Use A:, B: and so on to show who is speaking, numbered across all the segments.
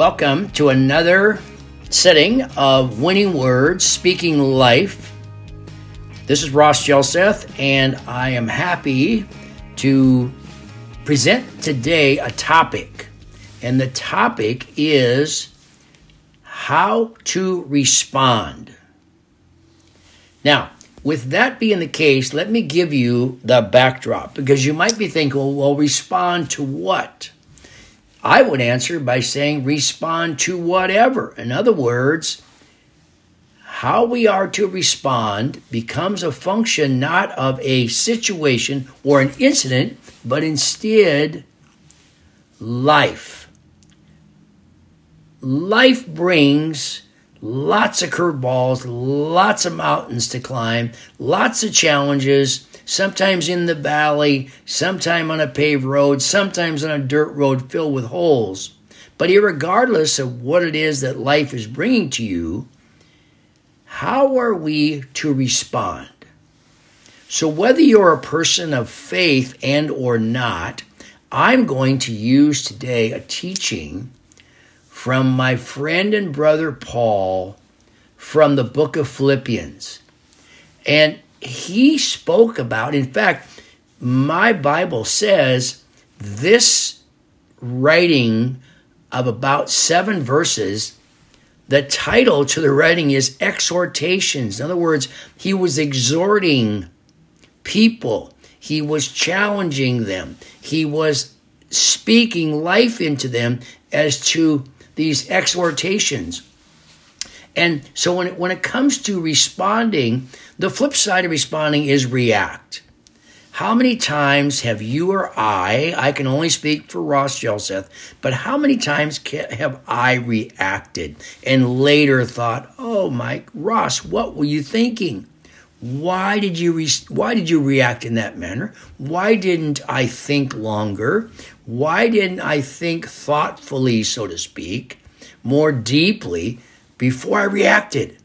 A: Welcome to another setting of Winning Words, Speaking Life. This is Ross Jelseth, and I am happy to present today a topic. And the topic is how to respond. Now, with that being the case, let me give you the backdrop because you might be thinking, well, respond to what? I would answer by saying respond to whatever. In other words, how we are to respond becomes a function not of a situation or an incident, but instead life. Life brings lots of curveballs, lots of mountains to climb, lots of challenges, sometimes in the valley, sometimes on a paved road, sometimes on a dirt road filled with holes. But regardless of what it is that life is bringing to you, how are we to respond? So whether you're a person of faith and or not, I'm going to use today a teaching from my friend and brother Paul from the book of Philippians. And he spoke about, in fact, my Bible says this writing of about seven verses, the title to the writing is Exhortations. In other words, he was exhorting people, he was challenging them, he was speaking life into them as to these exhortations. And so when it, when it comes to responding, the flip side of responding is react. How many times have you or I, I can only speak for Ross Jelseth, but how many times have I reacted and later thought, oh, Mike, Ross, what were you thinking? Why did you re- why did you react in that manner? Why didn't I think longer? Why didn't I think thoughtfully, so to speak, more deeply before I reacted?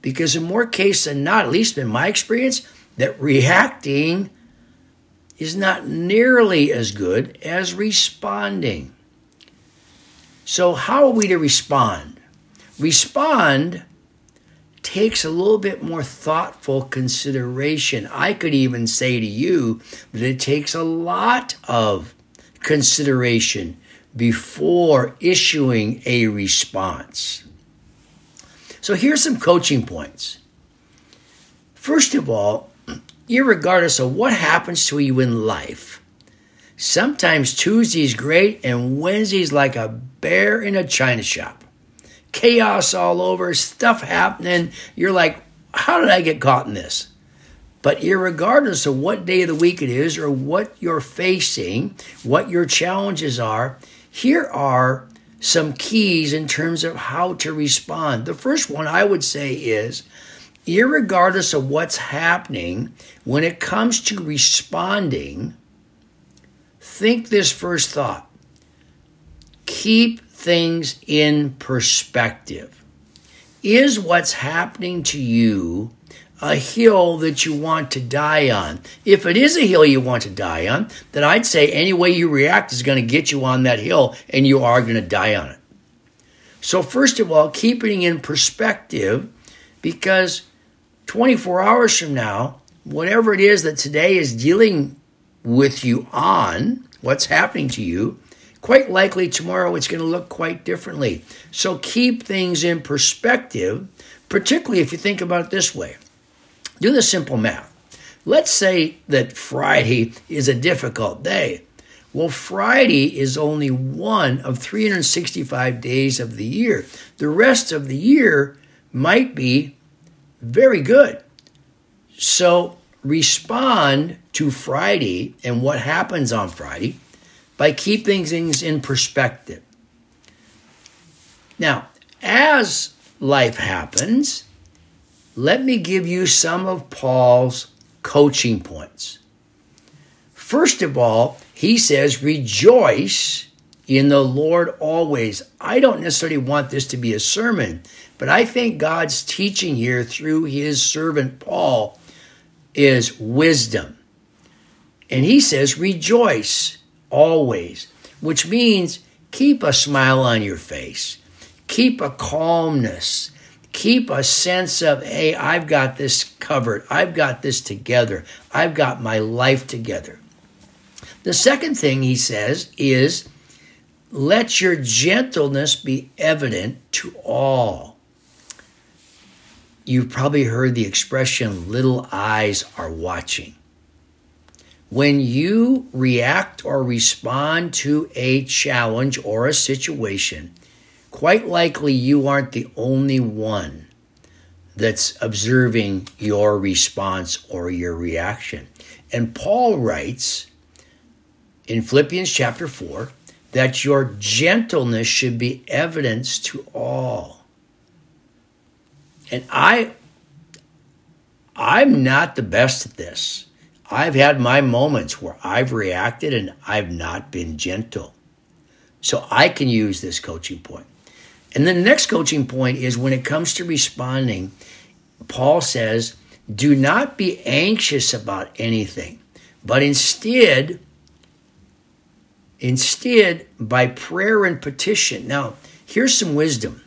A: Because in more cases than not, at least in my experience, that reacting is not nearly as good as responding. So, how are we to respond? Respond takes a little bit more thoughtful consideration. I could even say to you that it takes a lot of consideration before issuing a response. So here's some coaching points. First of all, regardless of what happens to you in life, sometimes Tuesday's great and Wednesday's like a bear in a china shop. Chaos all over, stuff happening. You're like, how did I get caught in this? But regardless of what day of the week it is or what you're facing, what your challenges are, here are some keys in terms of how to respond. The first one I would say is, regardless of what's happening, when it comes to responding, think this first thought. Keep things in perspective. Is what's happening to you a hill that you want to die on. If it is a hill you want to die on, then I'd say any way you react is going to get you on that hill and you are going to die on it. So, first of all, keeping in perspective because 24 hours from now, whatever it is that today is dealing with you on, what's happening to you, quite likely tomorrow it's going to look quite differently. So keep things in perspective, particularly if you think about it this way. Do the simple math. Let's say that Friday is a difficult day. Well, Friday is only one of 365 days of the year. The rest of the year might be very good. So respond to Friday and what happens on Friday by keeping things in perspective. Now, as life happens, let me give you some of Paul's coaching points. First of all, he says, rejoice in the Lord always. I don't necessarily want this to be a sermon, but I think God's teaching here through his servant Paul is wisdom. And he says, rejoice always, which means keep a smile on your face, keep a calmness, keep a sense of, hey, I've got this covered, I've got this together, I've got my life together. The second thing he says is, let your gentleness be evident to all. You've probably heard the expression, little eyes are watching. When you react or respond to a challenge or a situation, quite likely you aren't the only one that's observing your response or your reaction. And Paul writes in Philippians chapter 4 that your gentleness should be evidence to all. And I I'm not the best at this. I've had my moments where I've reacted and I've not been gentle. So I can use this coaching point. And then the next coaching point is when it comes to responding, Paul says, do not be anxious about anything, but instead, instead, by prayer and petition. Now, here's some wisdom.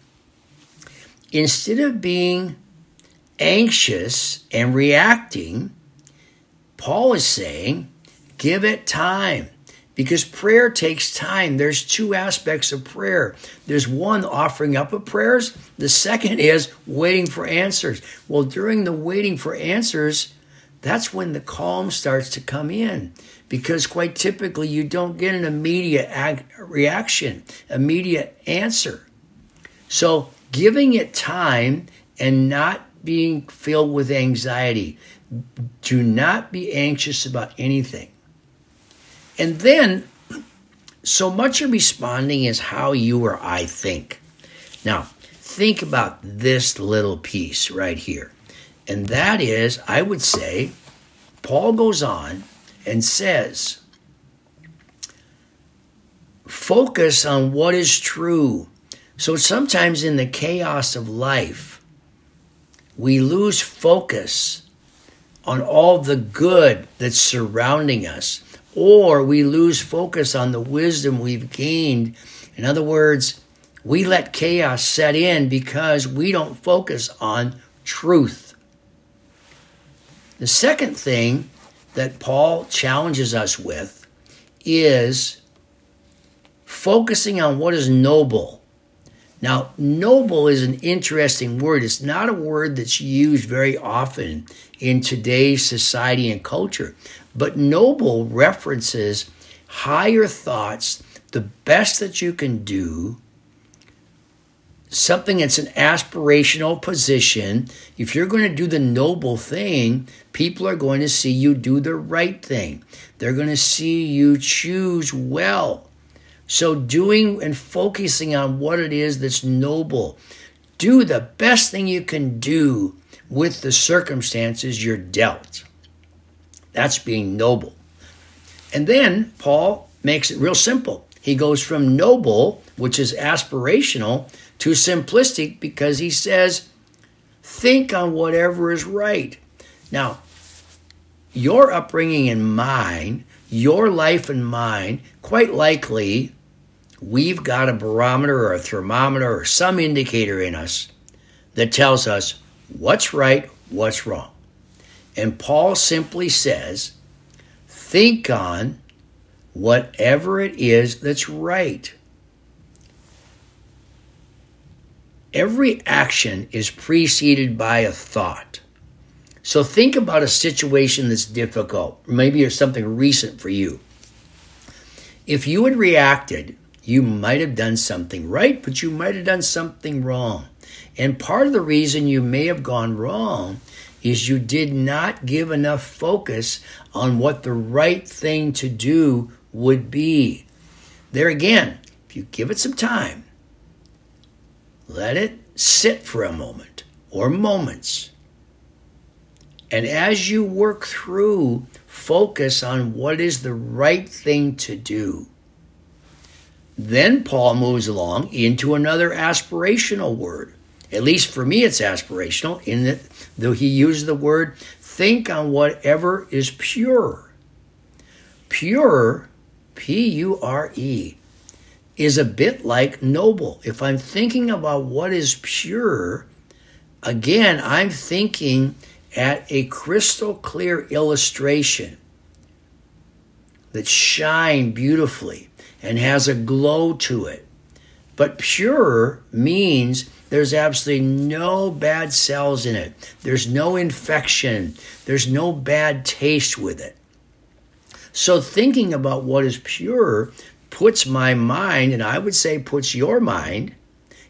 A: Instead of being anxious and reacting, Paul is saying, give it time because prayer takes time. There's two aspects of prayer. There's one offering up of prayers, the second is waiting for answers. Well, during the waiting for answers, that's when the calm starts to come in because quite typically you don't get an immediate ag- reaction, immediate answer. So, giving it time and not being filled with anxiety. Do not be anxious about anything. And then, so much of responding is how you or I think. Now, think about this little piece right here. And that is, I would say, Paul goes on and says, focus on what is true. So sometimes in the chaos of life, we lose focus on all the good that's surrounding us, or we lose focus on the wisdom we've gained. In other words, we let chaos set in because we don't focus on truth. The second thing that Paul challenges us with is focusing on what is noble now, noble is an interesting word. It's not a word that's used very often in today's society and culture, but noble references higher thoughts, the best that you can do, something that's an aspirational position. If you're going to do the noble thing, people are going to see you do the right thing. They're going to see you choose well. So, doing and focusing on what it is that's noble, do the best thing you can do with the circumstances you're dealt. That's being noble. And then Paul makes it real simple. He goes from noble, which is aspirational, to simplistic because he says, think on whatever is right. Now, your upbringing and mine, your life and mine, quite likely we've got a barometer or a thermometer or some indicator in us that tells us what's right, what's wrong. And Paul simply says, think on whatever it is that's right. Every action is preceded by a thought. So think about a situation that's difficult, maybe it's something recent for you. If you had reacted you might have done something right, but you might have done something wrong. And part of the reason you may have gone wrong is you did not give enough focus on what the right thing to do would be. There again, if you give it some time, let it sit for a moment or moments. And as you work through, focus on what is the right thing to do. Then Paul moves along into another aspirational word. At least for me, it's aspirational in that though he uses the word think on whatever is pure. Pure, P U R E, is a bit like noble. If I'm thinking about what is pure, again, I'm thinking at a crystal clear illustration that shine beautifully and has a glow to it. But pure means there's absolutely no bad cells in it. There's no infection. There's no bad taste with it. So thinking about what is pure puts my mind, and I would say puts your mind,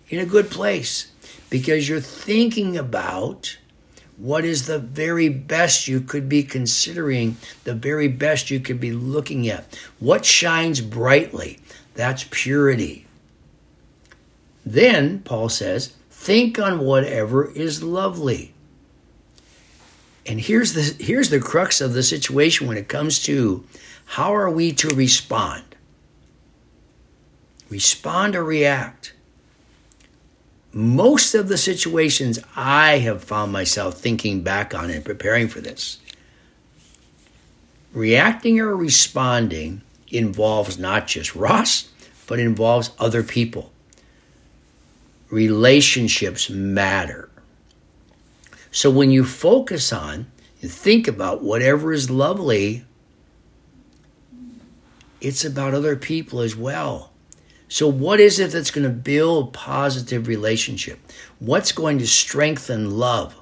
A: in a good place because you're thinking about what is the very best you could be considering, the very best you could be looking at. What shines brightly? That's purity. Then, Paul says, think on whatever is lovely. And here's the here's the crux of the situation when it comes to how are we to respond? Respond or react? Most of the situations I have found myself thinking back on and preparing for this, reacting or responding involves not just Ross, but involves other people. Relationships matter. So when you focus on and think about whatever is lovely, it's about other people as well. So, what is it that's going to build positive relationship? What's going to strengthen love?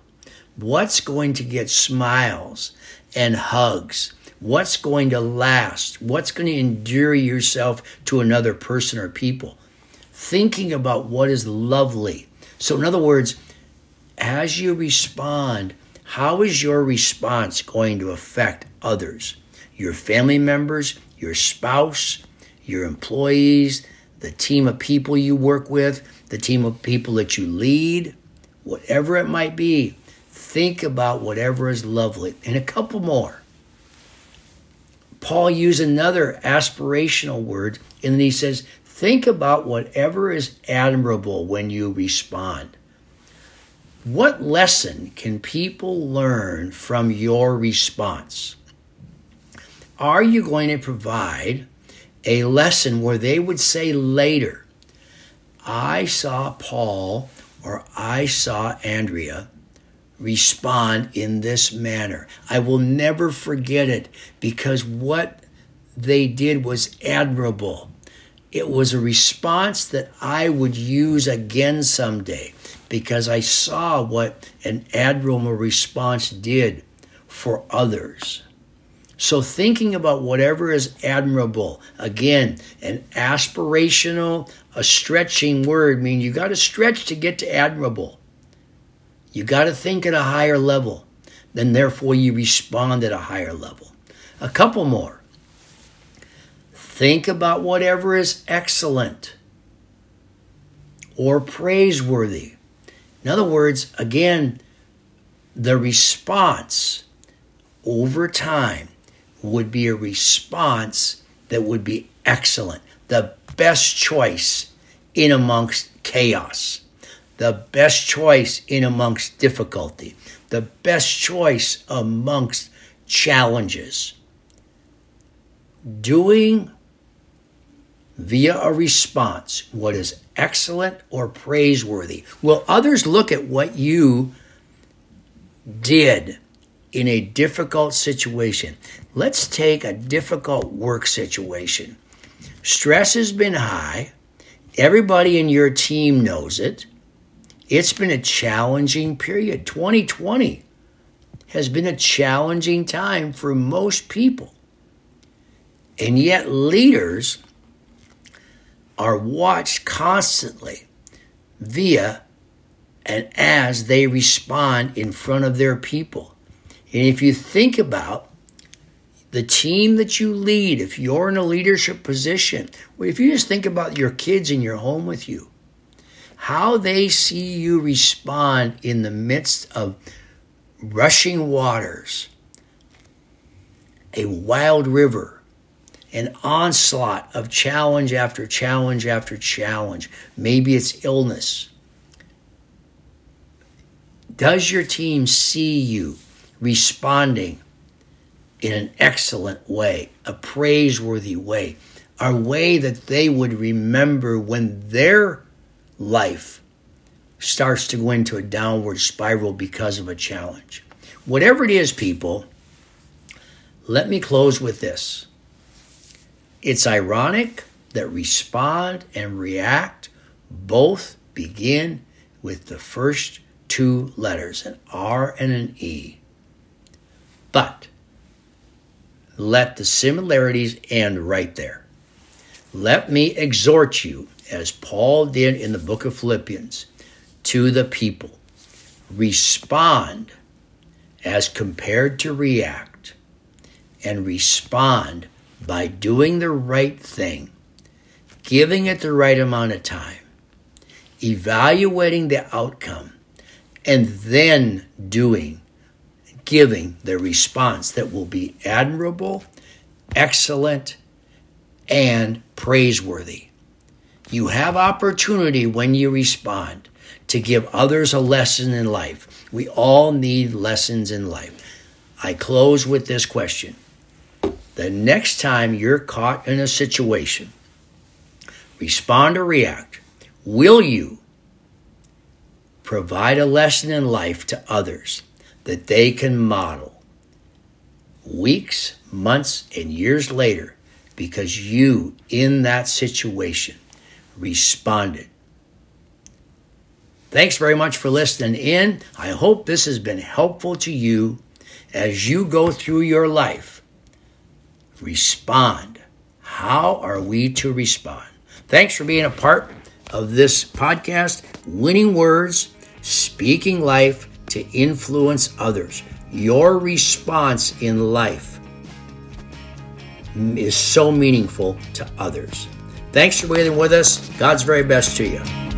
A: What's going to get smiles and hugs? What's going to last? What's going to endure yourself to another person or people? Thinking about what is lovely. So, in other words, as you respond, how is your response going to affect others? Your family members, your spouse, your employees, the team of people you work with, the team of people that you lead, whatever it might be, think about whatever is lovely. And a couple more. Paul used another aspirational word, and then he says, think about whatever is admirable when you respond. What lesson can people learn from your response? Are you going to provide a lesson where they would say later, I saw Paul or I saw Andrea respond in this manner. I will never forget it because what they did was admirable. It was a response that I would use again someday because I saw what an admirable response did for others. So, thinking about whatever is admirable, again, an aspirational, a stretching word, means you got to stretch to get to admirable. You got to think at a higher level. Then, therefore, you respond at a higher level. A couple more. Think about whatever is excellent or praiseworthy. In other words, again, the response over time would be a response that would be excellent, the best choice in amongst chaos, the best choice in amongst difficulty, the best choice amongst challenges. Doing via a response what is excellent or praiseworthy. Will others look at what you did in a difficult situation? Let's take a difficult work situation. Stress has been high. Everybody in your team knows it. It's been a challenging period. 2020 has been a challenging time for most people. And yet, leaders are watched constantly via and as they respond in front of their people. And if you think about the team that you lead, if you're in a leadership position, if you just think about your kids in your home with you, how they see you respond in the midst of rushing waters, a wild river, an onslaught of challenge after challenge after challenge. Maybe it's illness. Does your team see you responding in an excellent way, a praiseworthy way, a way that they would remember when their life starts to go into a downward spiral because of a challenge. Whatever it is, people, let me close with this. It's ironic that respond and react both begin with the first two letters, an R and an E. But let the similarities end right there. Let me exhort you, as Paul did in the book of Philippians, to the people. Respond as compared to react, and respond by doing the right thing, giving it the right amount of time, evaluating the outcome, and then doing, giving the response that will be admirable, excellent, and praiseworthy. You have opportunity when you respond to give others a lesson in life. We all need lessons in life. I close with this question. The next time you're caught in a situation, respond or react, will you provide a lesson in life to others that they can model weeks, months, and years later because you, in that situation, responded. Thanks very much for listening in. I hope this has been helpful to you as you go through your life. Respond. How are we to respond? Thanks for being a part of this podcast, Winning Words, Speaking Life to Influence Others. Your response in life is so meaningful to others. Thanks for being with us. God's very best to you.